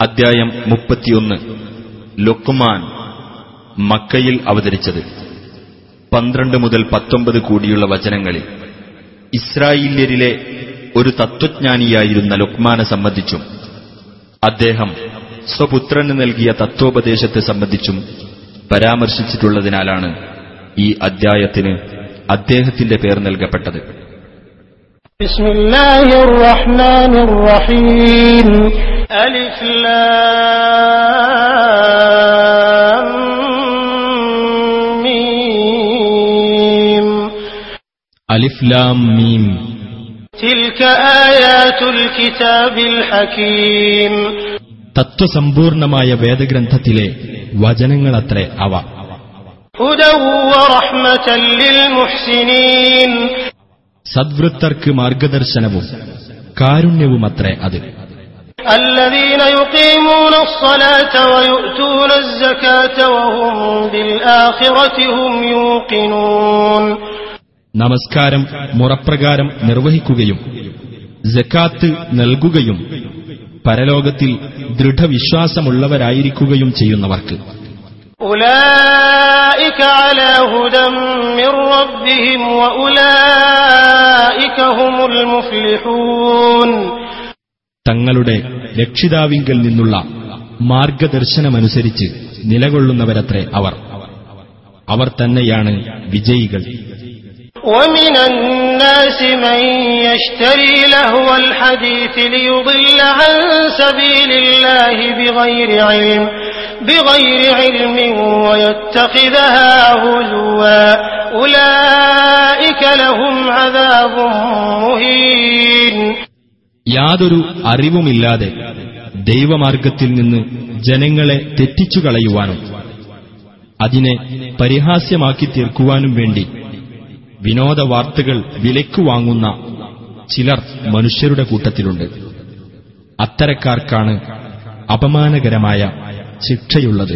അദ്ധ്യായം മുപ്പത്തിയൊന്ന്. ലുക്മാൻ മക്കയിൽ അവതരിച്ചത്. പന്ത്രണ്ട് മുതൽ പത്തൊമ്പത് കൂടിയുള്ള വചനങ്ങളിൽ ഇസ്രായേല്യരിലെ ഒരു തത്വജ്ഞാനിയായിരുന്ന ലുക്മാനെ സംബന്ധിച്ചും അദ്ദേഹം സ്വപുത്രന് നൽകിയ തത്വോപദേശത്തെ സംബന്ധിച്ചും പരാമർശിച്ചിട്ടുള്ളതിനാലാണ് ഈ അദ്ധ്യായത്തിന് അദ്ദേഹത്തിന്റെ പേർ നൽകപ്പെട്ടത്. بسم الله الرحمن الرحيم ألف لام ميم അലിഫ്ലാം മീം تلك آيات الكتاب الحكيم തത്വസമ്പൂർണമായ വേദഗ്രന്ഥത്തിലെ വചനങ്ങളത്രേ അവ هدى ورحمة للمحسنين സദ്വൃത്തർക്ക് മാർഗദർശനവും കാരുണ്യവുമത്രേ അത്. നമസ്കാരം മുറപ്രകാരം നിർവഹിക്കുകയും ജക്കാത്ത് നൽകുകയും പരലോകത്തിൽ ദൃഢവിശ്വാസമുള്ളവരായിരിക്കുകയും ചെയ്യുന്നവർക്ക്. ഉലാ തങ്ങളുടെ രക്ഷിതാവിങ്കൽ നിന്നുള്ള മാർഗദർശനമനുസരിച്ച് നിലകൊള്ളുന്നവരത്രേ അവർ അവർ തന്നെയാണ് വിജയികൾ ومن الناس من يشتري لهو الحديث ليضل عن سبيل الله بغير علم بغير علم ويتخذها هزوا أولئك لهم عذاب مهين യാതൊരു അറിവുമില്ലാതെ ദൈവമാർഗത്തിൽ നിന്ന് ജനങ്ങളെ തെറ്റിച്ചു കളയുവാനും അതിനെ പരിഹാസ്യമാക്കി തീർക്കുവാനും വേണ്ടി വിനോദ വാർത്തകൾ വിലയ്ക്കു വാങ്ങുന്ന ചിലർ മനുഷ്യരുടെ കൂട്ടത്തിലുണ്ട് അത്തരക്കാർക്കാണ് അപമാനകരമായ ശിക്ഷയുള്ളത്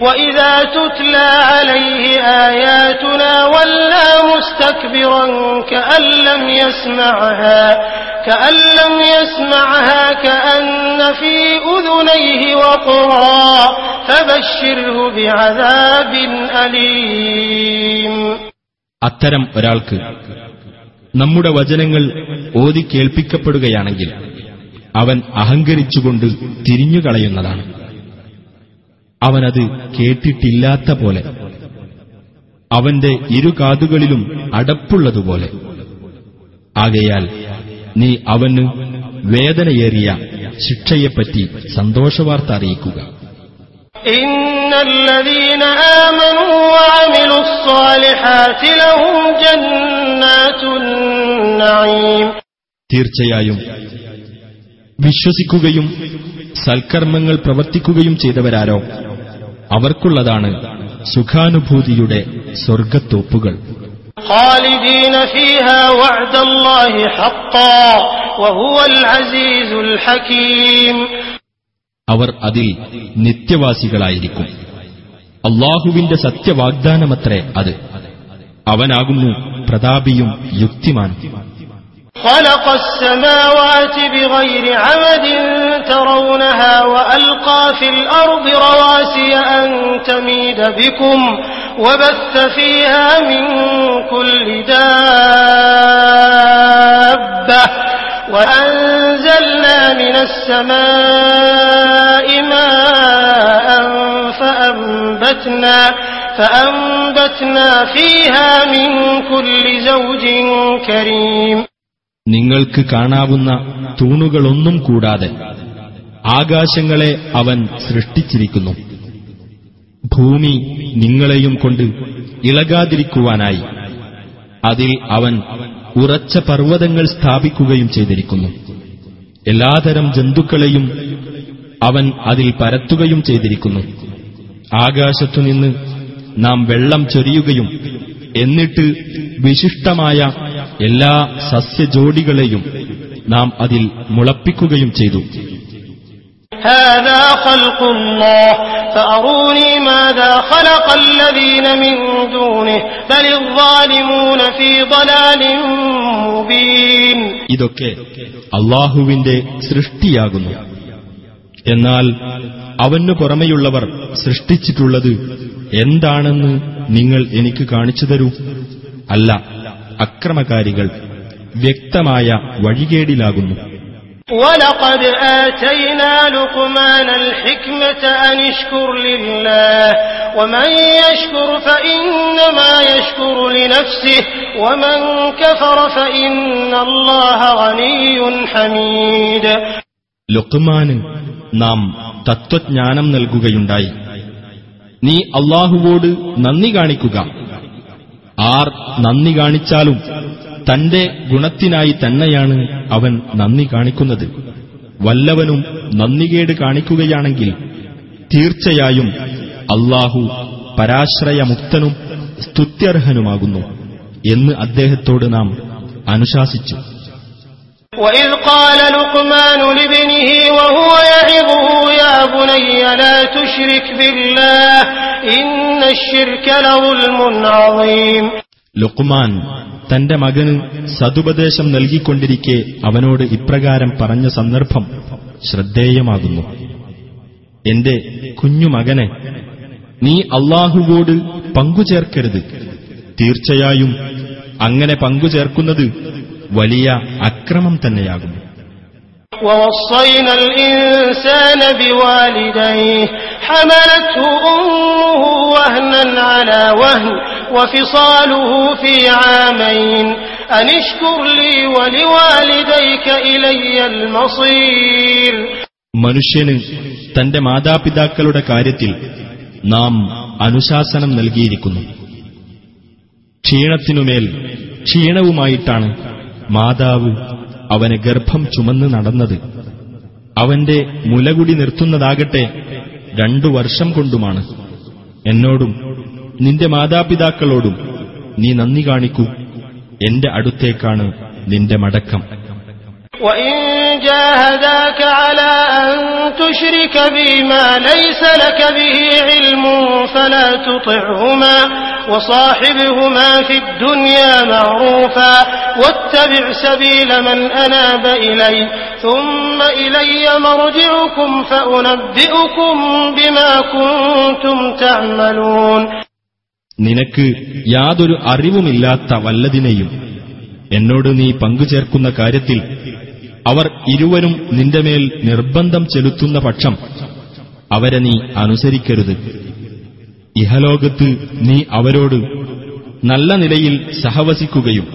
وإذا تتلى عليه آياتنا ولى مستكبرا كأن لم يسمعها كأن لم يسمعها كأن في أذنيه وقرا فبشره بعذاب أليم അത്തരം ഒരാൾക്ക് നമ്മുടെ വചനങ്ങൾ ഓതി കേൾപ്പിക്കപ്പെടുകയാണെങ്കിൽ അവൻ അഹങ്കരിച്ചുകൊണ്ട് തിരിഞ്ഞുകളയുന്നതാണ് അവനത് കേട്ടിട്ടില്ലാത്ത പോലെ. അവന്റെ ഇരു കാതുകളിലും അടപ്പുള്ളതുപോലെ. ആകയാൽ നീ അവന് വേദനയേറിയ ശിക്ഷയെപ്പറ്റി സന്തോഷവാർത്ത അറിയിക്കുക. തീർച്ചയായും വിശ്വസിക്കുകയും സൽക്കർമ്മങ്ങൾ പ്രവർത്തിക്കുകയും ചെയ്തവരാരോ? അവർക്കുള്ളതാണ് സുഖാനുഭൂതിയുടെ സ്വർഗത്തോപ്പുകൾ خالدين فيها وعد الله حقا وهو العزيز الحكيم അവർ അതിൽ നിത്യവാസികളായിരിക്കും അള്ളാഹുവിന്റെ സത്യവാഗ്ദാനമത്രേ അത് അവനാകുന്നു പ്രതാപിയും യുക്തിമാനും خلق السماوات بغير عمد ترونها وألقى في الأرض رواسي أن تميد بكم وبث فيها من كل دابة وأنزلنا من السماء ماء فأنبتنا فأنبتنا فيها من كل زوج كريم നിങ്ങൾക്ക് കാണാവുന്ന തൂണുകളൊന്നും കൂടാതെ ആകാശങ്ങളെ അവൻ സൃഷ്ടിച്ചിരിക്കുന്നു ഭൂമി നിങ്ങളെയും കൊണ്ട് ഇളകാതിരിക്കുവാനായി. അതിൽ അവൻ ഉറച്ച പർവതങ്ങൾ സ്ഥാപിക്കുകയും ചെയ്തിരിക്കുന്നു. എല്ലാതരം ജന്തുക്കളെയും അവൻ അതിൽ പരത്തുകയും ചെയ്തിരിക്കുന്നു. ആകാശത്തുനിന്ന് നാം വെള്ളം ചൊരിയുകയും എന്നിട്ട് വിശിഷ്ടമായ എല്ലാ സസ്യജോഡികളെയും നാം അതിൽ മുളപ്പിക്കുകയും ചെയ്തു. هذا خلق الله فأروني ماذا خلق الذين من دونه بل الظالمون في ضلال مبين ഇതൊക്കെ അള്ളാഹുവിന്റെ സൃഷ്ടിയാകുന്നു എന്നാൽ അവനു പുറമെയുള്ളവർ സൃഷ്ടിച്ചിട്ടുള്ളത് എന്താണെന്ന് നിങ്ങൾ എനിക്ക് കാണിച്ചു തരൂ അല്ല അക്രമകാരികൾ വ്യക്തമായ വഴികേടിലാകുന്നു ولقد آتينا لقمان الحكمة أن اشكر لله ومن يشكر فإنما يشكر لنفسه ومن كفر فإن الله غني حميد ലുക്മാന് നാം തത്വജ്ഞാനം നൽകുകയുണ്ടായി നീ അള്ളാഹുവോട് നന്ദി കാണിക്കുക ആർ നന്ദി കാണിച്ചാലും തന്റെ ഗുണത്തിനായി തന്നെയാണ് അവൻ നന്ദി കാണിക്കുന്നത് വല്ലവനും നന്ദികേട് കാണിക്കുകയാണെങ്കിൽ തീർച്ചയായും അള്ളാഹു പരാശ്രയമുക്തനും സ്തുത്യർഹനുമാകുന്നു എന്ന് അദ്ദേഹത്തോട് നാം അനുശാസിച്ചു وإذ قال لقمان لابنه وهو يعظه يا بني لا تشرك بالله إن الشرك لظلم عظيم ലുക്മാൻ തന്റെ മകന് സതുപദേശം നൽകിക്കൊണ്ടിരിക്കെ അവനോട് ഇപ്രകാരം പറഞ്ഞ സന്ദർഭം ശ്രദ്ധേയമാകുന്നു എന്റെ കുഞ്ഞുമകനെ നീ അള്ളാഹുവോട് പങ്കുചേർക്കരുത് തീർച്ചയായും അങ്ങനെ പങ്കുചേർക്കുന്നത് വലിയ അക്രമം തന്നെയാകുന്നു ووصينا الإنسان بوالديه حملته أمه وهنا على وهن وفصاله في عامين أن اشكر لي ولوالديك إلي المصير മനുഷ്യന് തന്റെ മാതാപിതാക്കളുടെ കാര്യത്തിൽ നാം അനുശാസനം നൽകിയിരിക്കുന്നു ക്ഷീണത്തിനുമേൽ ക്ഷീണവുമായിട്ടാണ് മാതാവ് അവന് ഗർഭം ചുമന്ന് നടന്നത് അവന്റെ മുലകുടി നിർത്തുന്നതാകട്ടെ രണ്ടു വർഷം കൊണ്ടുമാണ് എന്നോടും നിന്റെ മാതാപിതാക്കളോടും നീ നന്ദി കാണിക്കൂ എന്റെ അടുത്തേക്കാണ് നിന്റെ മടക്കം وإن جاهداك على أن تشرك بي ما ليس لك به علم فلا تطعهما وصاحبهما في الدنيا معروفا واتبع سبيل من أناب إلي ثم إلي مرجعكم فأنبئكم بما كنتم تعملون നിനക്ക് യാതൊരു അറിവുമില്ലാത്ത വല്ലതിനെയും എന്നോട് നീ പങ്കുചേർക്കുന്ന കാര്യത്തിൽ അവർ ഇരുവരും നിന്റെ മേൽ നിർബന്ധം ചെലുത്തുന്ന പക്ഷം അവരെ നീ അനുസരിക്കരുത്. ഇഹലോകത്ത് നീ അവരോട് നല്ല നിലയിൽ സഹവസിക്കുകയും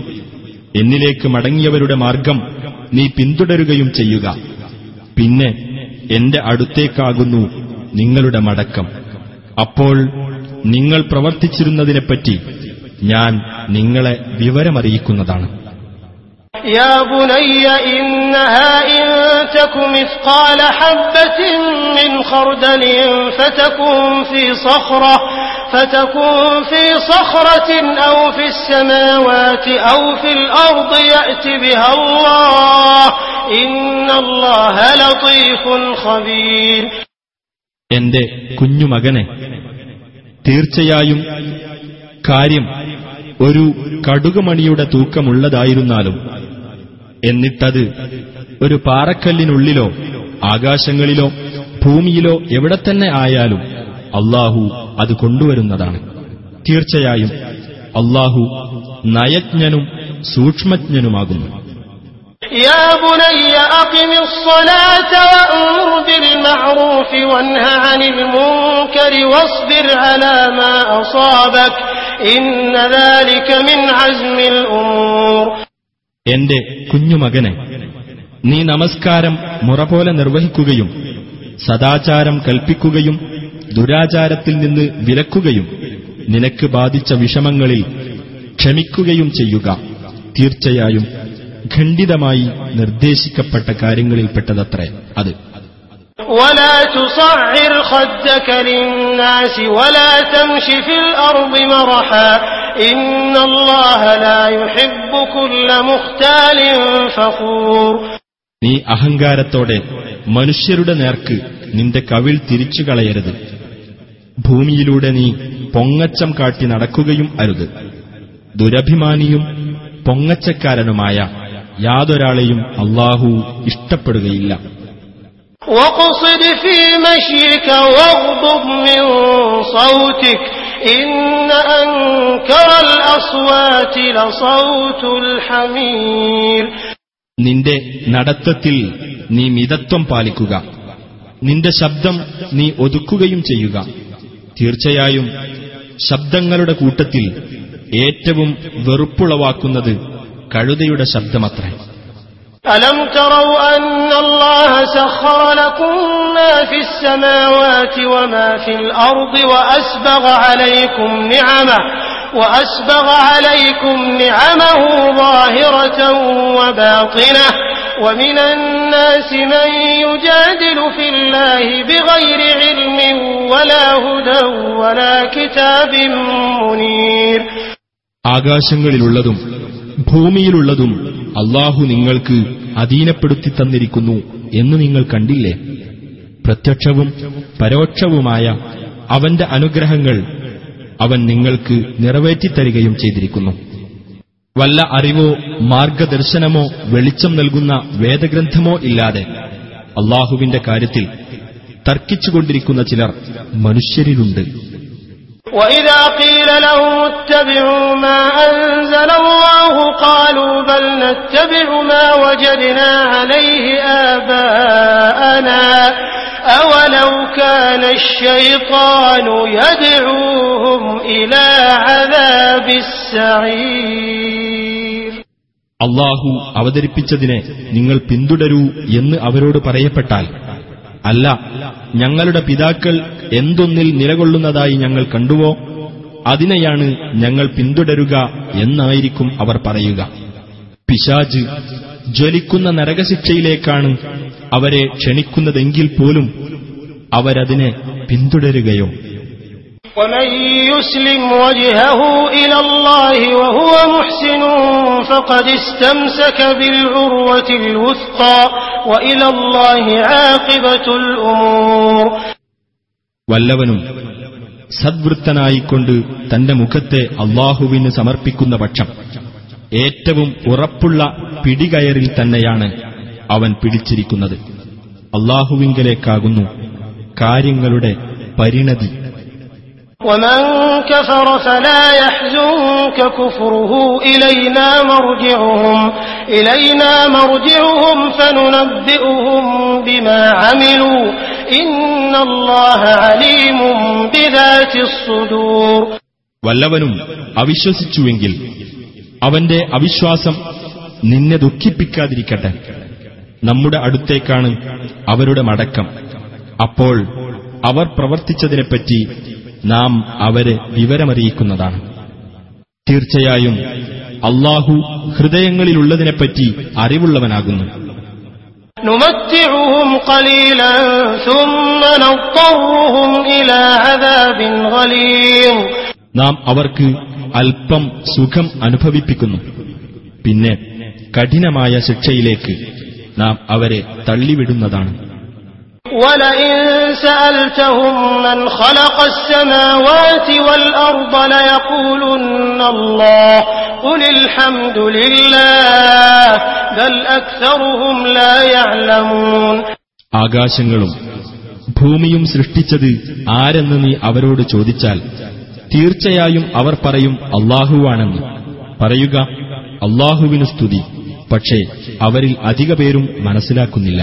എന്നിലേക്ക് മടങ്ങിയവരുടെ മാർഗം നീ പിന്തുടരുകയും ചെയ്യുക. പിന്നെ എന്റെ അടുത്തേക്കാകുന്നു നിങ്ങളുടെ മടക്കം. അപ്പോൾ നിങ്ങൾ പ്രവർത്തിച്ചിരുന്നതിനെപ്പറ്റി ഞാൻ നിങ്ങളെ വിവരമറിയിക്കുന്നതാണ് يا بني إنها إن تك مثقال حبة من خردل فتكن في صخرة فتكن في صخرة أو في السماوات أو في الأرض يأت بها الله إن الله لطيف خبير എന്റെ കുഞ്ഞുമകനെ തീർച്ചയായും കാര്യം ഒരു കടുകുമണിയുടെ തൂക്കമുള്ളതായിരുന്നാലും. എന്നിട്ടത് ഒരു പാറക്കല്ലിനുള്ളിലോ ആകാശങ്ങളിലോ ഭൂമിയിലോ എവിടെ തന്നെ ആയാലും അള്ളാഹു അത് കൊണ്ടുവരുന്നതാണ്. തീർച്ചയായും അള്ളാഹു നയജ്ഞനും സൂക്ഷ്മജ്ഞനുമാകുന്നു. يا بني أقم الصلاة وأمر بالمعروف وانه عن المنكر واصبر على ما أصابك إن ذلك من عزم الأمور എന്റെ കുഞ്ഞുമകനെ നീ നമസ്കാരം മുറ പോലെ നിർവഹിക്കുകയും സദാചാരം കൽപ്പിക്കുകയും ദുരാചാരത്തിൽ നിന്ന് വിലക്കുകയും നിനക്ക് ബാധിച്ച വിഷമങ്ങളിൽ ക്ഷമിക്കുകയും ചെയ്യുക തീർച്ചയായും ഖണ്ഡിതമായി നിർദ്ദേശിക്കപ്പെട്ട കാര്യങ്ങളിൽപ്പെട്ടതത്രേ അത് ولا تصعر خدك للناس ولا تمش في الأرض مرحا إن الله لا يحب كل مختال فخور നീ അഹങ്കാരത്തോടെ മനുഷ്യരുടെ നേർക്ക് നിന്റെ കവിൾ തിരിച്ചു കളയരുത് ഭൂമിയിലൂടെ നീ പൊങ്ങച്ചം കാട്ടി നടക്കുകയും അരുത് ദുരഭിമാനിയും പൊങ്ങച്ചക്കാരനുമായ യാതൊരാളെയും അള്ളാഹു ഇഷ്ടപ്പെടുകയില്ല واقصد في مشيك واغضب من صوتك إن أنكر الأصوات لصوت الحمير നിന്റെ നടത്തത്തിൽ നീ മിതത്വം പാലിക്കുക നിന്റെ ശബ്ദം നീ ഒതുക്കുകയും ചെയ്യുക തീർച്ചയായും ശബ്ദങ്ങളുടെ കൂട്ടത്തിൽ ഏറ്റവും വെറുപ്പുളവാക്കുന്നത് കഴുതയുടെ ശബ്ദമത്രേ ألم تروا أن الله سخر لكم ما في السماوات وما في الأرض وأسبغ عليكم نعمه وأسبغ عليكم نعمه ظاهرة وباطنة ومن الناس من يجادل في الله بغير علم ولا هدى ولا كتاب منير ആകാശങ്ങളിലുള്ളതും ഭൂമിയിലുള്ളതും അള്ളാഹു നിങ്ങൾക്ക് അധീനപ്പെടുത്തി തന്നിരിക്കുന്നു എന്ന് നിങ്ങൾ കണ്ടില്ലേ? പ്രത്യക്ഷവും പരോക്ഷവുമായ അവന്റെ അനുഗ്രഹങ്ങൾ അവൻ നിങ്ങൾക്ക് നിറവേറ്റിത്തരികയും ചെയ്തിരിക്കുന്നു. വല്ല അറിവോ മാർഗദർശനമോ വെളിച്ചം നൽകുന്ന വേദഗ്രന്ഥമോ ഇല്ലാതെ അള്ളാഹുവിന്റെ കാര്യത്തിൽ തർക്കിച്ചുകൊണ്ടിരിക്കുന്ന ചിലർ മനുഷ്യരിലുണ്ട്. وإذا قيل لهم اتبعوا ما أنزل الله قالوا بل نتبع ما وجدنا عليه آباءنا أولو كان الشيطان يدعوهم إلى عذاب السعير അള്ളാഹു അവതരിപ്പിച്ചതിനെ നിങ്ങൾ പിന്തുടരൂ എന്ന് അവരോട് പറയപ്പെട്ടാൽ അല്ല ഞങ്ങളുടെ പിതാക്കൾ എന്തൊന്നിൽ നിലകൊള്ളുന്നതായി ഞങ്ങൾ കണ്ടുവോ? അതിനെയാണ് ഞങ്ങൾ പിന്തുടരുക എന്നായിരിക്കും അവർ പറയുക. പിശാജ് ജ്വലിക്കുന്ന നരകശിക്ഷയിലേക്കാണ് അവരെ ക്ഷണിക്കുന്നതെങ്കിൽ പോലും അവരതിനെ പിന്തുടരുകയോ ومن يسلم وجهه إلى الله وهو محسن فقد استمسك بالعروة الوثقى وإلى الله عاقبة الأمور വല്ലവനും സദ്വൃത്തനായിക്കൊണ്ട് തന്റെ മുഖത്തെ അള്ളാഹുവിന് സമർപ്പിക്കുന്ന പക്ഷം ഏറ്റവും ഉറപ്പുള്ള പിടികയറിൽ തന്നെയാണ് അവൻ പിടിച്ചിരിക്കുന്നത് അള്ളാഹുവിങ്കലേക്കാകുന്നു കാര്യങ്ങളുടെ പരിണതി ومن كفر فلا يحزنك كفره إلينا مرجعهم إلينا مرجعهم فننبئهم بما عملوا إن الله عليم بذات الصدور വല്ലവനും അവിശ്വസിച്ചുവെങ്കിൽ അവന്റെ അവിശ്വാസം നിന്നെ ദുഃഖിപ്പിക്കാതിരിക്കട്ടെ നമ്മുടെ അടുത്തേക്കാണ് അവരുടെ മടക്കം അപ്പോൾ അവർ പ്രവർത്തിച്ചതിനെപ്പറ്റി നാം അവരെ വിവരമറിയിക്കുന്നതാണ്. തീർച്ചയായും അള്ളാഹു ഹൃദയങ്ങളിലുള്ളതിനെപ്പറ്റി അറിവുള്ളവനാകുന്നു. നാം അവർക്ക് അല്പം സുഖം അനുഭവിപ്പിക്കുന്നു. പിന്നെ കഠിനമായ ശിക്ഷയിലേക്ക് നാം അവരെ തള്ളിവിടുന്നതാണ്. ولئن سألتهم من خلق السماوات والأرض ليقولن الله قل الحمد لله بل أكثرهم لا يعلمون ആകാശങ്ങളും ഭൂമിയും സൃഷ്ടിച്ചത് ആരെന്ന് നീ അവരോട് ചോദിച്ചാൽ തീർച്ചയായും അവർ പറയും അള്ളാഹുവാണെന്ന് പറയുക അള്ളാഹുവിനു സ്തുതി പക്ഷേ അവരിൽ അധിക പേരും മനസ്സിലാക്കുന്നില്ല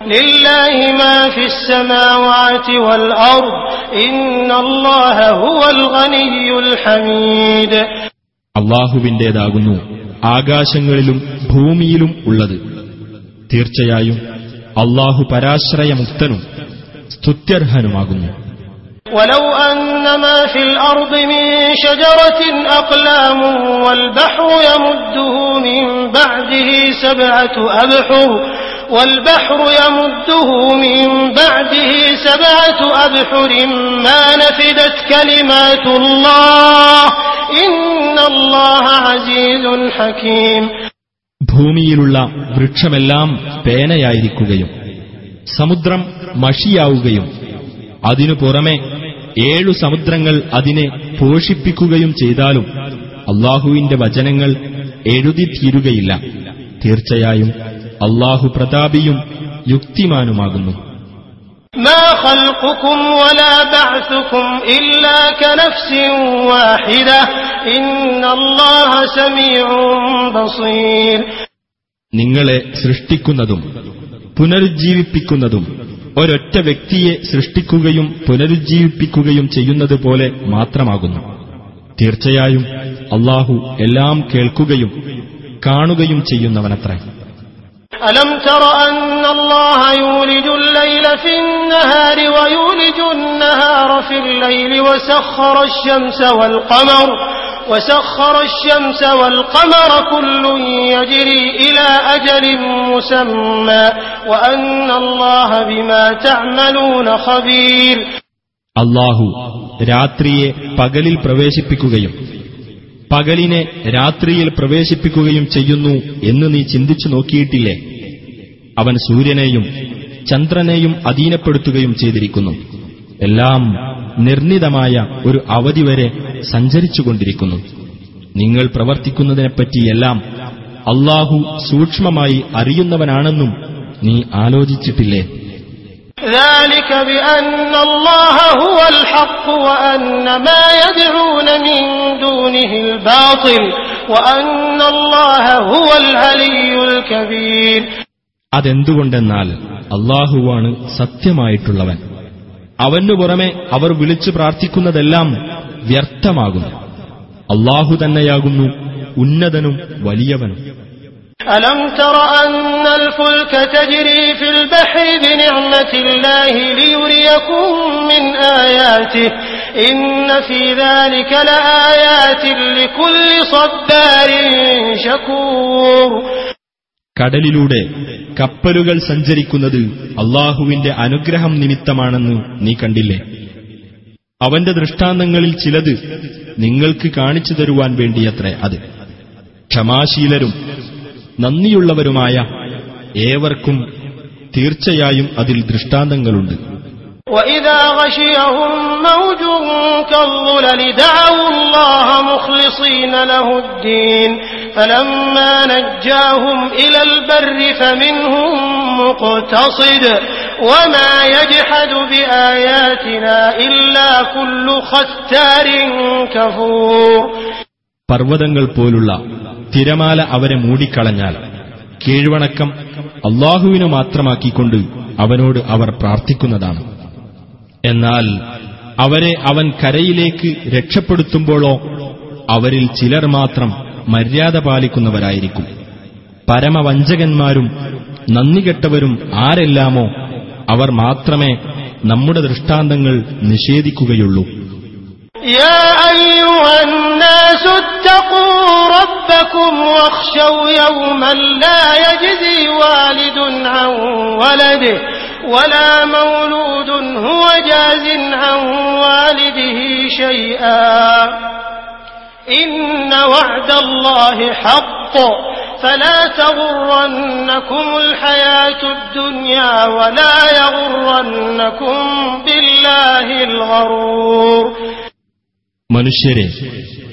لله ما في السماوات والأرض إن الله هو الغني الحميد അള്ളാഹുവിന്റേതാകുന്നു ആകാശങ്ങളിലും ഭൂമിയിലും ഉള്ളത് തീർച്ചയായും അള്ളാഹു പരാശ്രയമുക്തനും സ്തുത്യർഹനുമാകുന്നു ولو أن ما في الأرض من شجرة أقلام والبحر يمده من بعده سبعة أبحر والبحر يمده من بعده سبعة أبحر ما نفدت كلمات الله إن الله عزيز حكيم ഭൂമിയിലുള്ള വൃക്ഷമെല്ലാം പേനയായിരിക്കുകയും സമുദ്രം മഷിയാവുകയും അതിനു പുറമെ ഏഴു സമുദ്രങ്ങൾ അതിനെ പോഷിപ്പിക്കുകയും ചെയ്താലും അള്ളാഹുവിന്റെ വചനങ്ങൾ എഴുതി തീരുകയില്ല തീർച്ചയായും അള്ളാഹു പ്രതാപിയും യുക്തിമാനുമാകുന്നു. നിങ്ങളെ സൃഷ്ടിക്കുന്നതും പുനരുജ്ജീവിപ്പിക്കുന്നതും ഒരൊറ്റ വ്യക്തിയെ സൃഷ്ടിക്കുകയും പുനരുജ്ജീവിപ്പിക്കുകയും ചെയ്യുന്നത് പോലെ മാത്രമാകുന്നു. തീർച്ചയായും അള്ളാഹു എല്ലാം കേൾക്കുകയും കാണുകയും ചെയ്യുന്നവനത്രേ. ألم تر أن الله يولج الليل في النهار ويولج النهار في الليل وسخر الشمس والقمر وسخر الشمس والقمر كل يجري إلى أجل مسمى وأن الله بما تعملون خبير അള്ളാഹു രാത്രിയെ പകലിൽ പ്രവേശിപ്പിക്കുകയും പകലിനെ രാത്രിയിൽ പ്രവേശിപ്പിക്കുകയും ചെയ്യുന്നു എന്ന് നീ ചിന്തിച്ചു നോക്കിയിട്ടില്ലേ അവൻ സൂര്യനെയും ചന്ദ്രനെയും അധീനപ്പെടുത്തുകയും ചെയ്തിരിക്കുന്നു എല്ലാം നിർണിതമായ ഒരു അവധി വരെ സഞ്ചരിച്ചുകൊണ്ടിരിക്കുന്നു നിങ്ങൾ പ്രവർത്തിക്കുന്നതിനെപ്പറ്റിയെല്ലാം അള്ളാഹു സൂക്ഷ്മമായി അറിയുന്നവനാണെന്നും നീ ആലോചിച്ചിട്ടില്ലേ ذلك بأن الله هو الحق وأن ما يدعون من دونه الباطل وأن الله هو العلي الكبير അതെന്തുകൊണ്ടെന്നാൽ അള്ളാഹുവാണ് സത്യമായിട്ടുള്ളവൻ അവനു പുറമെ അവർ വിളിച്ചു പ്രാർത്ഥിക്കുന്നതെല്ലാം വ്യർത്ഥമാകുന്നു അള്ളാഹു തന്നെയാകുന്നു ഉന്നതനും വലിയവനും ألم تر أن الفلك تجري في البحر بنعمة الله ليريكم من آياته إن في ذلك لآيات لكل صبار شكور കടലിലൂടെ കപ്പലുകൾ സഞ്ചരിക്കുന്നത് അള്ളാഹുവിന്റെ അനുഗ്രഹം നിമിത്തമാണെന്ന് നീ കണ്ടില്ലേ അവന്റെ ദൃഷ്ടാന്തങ്ങളിൽ ചിലത് നിങ്ങൾക്ക് കാണിച്ചു തരുവാൻ വേണ്ടിയത്രേ അത് ക്ഷമാശീലരും നന്ദിയുള്ളവരുമായ ഏവർക്കും തീർച്ചയായും അതിൽ ദൃഷ്ടാന്തങ്ങളുണ്ട് وإذا غشيهم موج كالظلل دعوا الله مخلصين له الدين فلما نجاهم إلى البر فمنهم مقتصد وما يجحد بآياتنا إلا كل ختار كفور പർവ്വതങ്ങൾ പോലുള്ള തിരമാല അവരെ മൂടിക്കളഞ്ഞാൽ കീഴ്വണക്കം അള്ളാഹുവിനു മാത്രമാക്കിക്കൊണ്ട് അവനോട് അവർ പ്രാർത്ഥിക്കുന്നതാണ് എന്നാൽ അവരെ അവൻ കരയിലേക്ക് രക്ഷപ്പെടുത്തുമ്പോഴോ അവരിൽ ചിലർ മാത്രം മര്യാദ പാലിക്കുന്നവരായിരിക്കും പരമവഞ്ചകന്മാരും നന്ദികെട്ടവരും ആരെല്ലാമോ അവർ മാത്രമേ നമ്മുടെ ദൃഷ്ടാന്തങ്ങൾ നിഷേധിക്കുകയുള്ളൂ يا أيها الناس اتقوا ربكم واخشوا يوما لا يجزي والد عن ولده ولا مولود هو جاز عن والده شيئا إن وعد الله حق فلا تغرنكم الحياة الدنيا ولا يغرنكم بالله الغرور മനുഷ്യരെ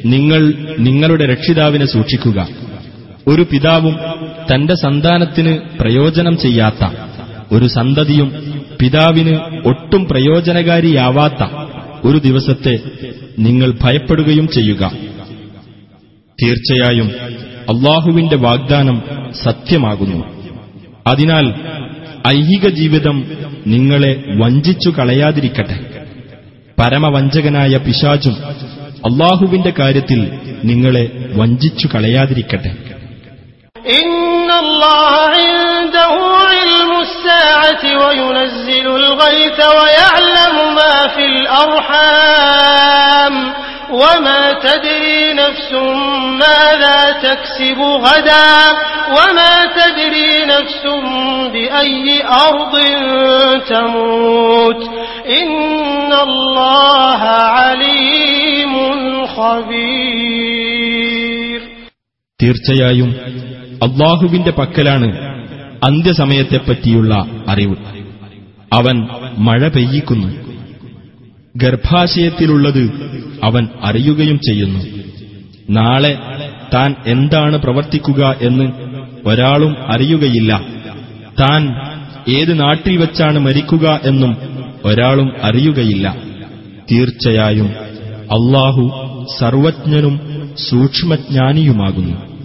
നിങ്ങൾ നിങ്ങളുടെ രക്ഷിതാവിനെ സൂക്ഷിക്കുക ഒരു പിതാവും തന്റെ സന്താനത്തിന് പ്രയോജനം ചെയ്യാത്ത ഒരു സന്തതിയും പിതാവിന് ഒട്ടും പ്രയോജനകാരിയാവാത്ത ഒരു ദിവസത്തെ നിങ്ങൾ ഭയപ്പെടുകയും ചെയ്യുക തീർച്ചയായും അള്ളാഹുവിന്റെ വാഗ്ദാനം സത്യമാകുന്നു അതിനാൽ ഐഹിക ജീവിതം നിങ്ങളെ വഞ്ചിച്ചു കളയാതിരിക്കട്ടെ പരമവഞ്ചകനായ പിശാചും അള്ളാഹുവിന്റെ കാര്യത്തിൽ നിങ്ങളെ വഞ്ചിച്ചു കളയാതിരിക്കട്ടെ إن الله عنده علم الساعة وينزل الغيث ويعلم ما في الأرحام وما تدري نفس ماذا تكسب غدا وما تدري نفس بأي أرض تموت إن الله عليم خبير തീർച്ചയായും അള്ളാഹുവിന്റെ പക്കലാണ് അന്ത്യസമയത്തെപ്പറ്റിയുള്ള അറിവ് അവൻ മഴ പെയ്യിക്കുന്നു ഗർഭാശയത്തിലുള്ളത് അവൻ അറിയുകയും ചെയ്യുന്നു. നാളെ താൻ എന്താണ് പ്രവർത്തിക്കുക എന്ന് ഒരാളും അറിയുകയില്ല. താൻ ഏത് നാട്ടിൽ വച്ചാണ് മരിക്കുക എന്നും ഒരാളും അറിയുകയില്ല. തീർച്ചയായും അള്ളാഹു സർവജ്ഞനും സൂക്ഷ്മജ്ഞാനിയുമാകുന്നു.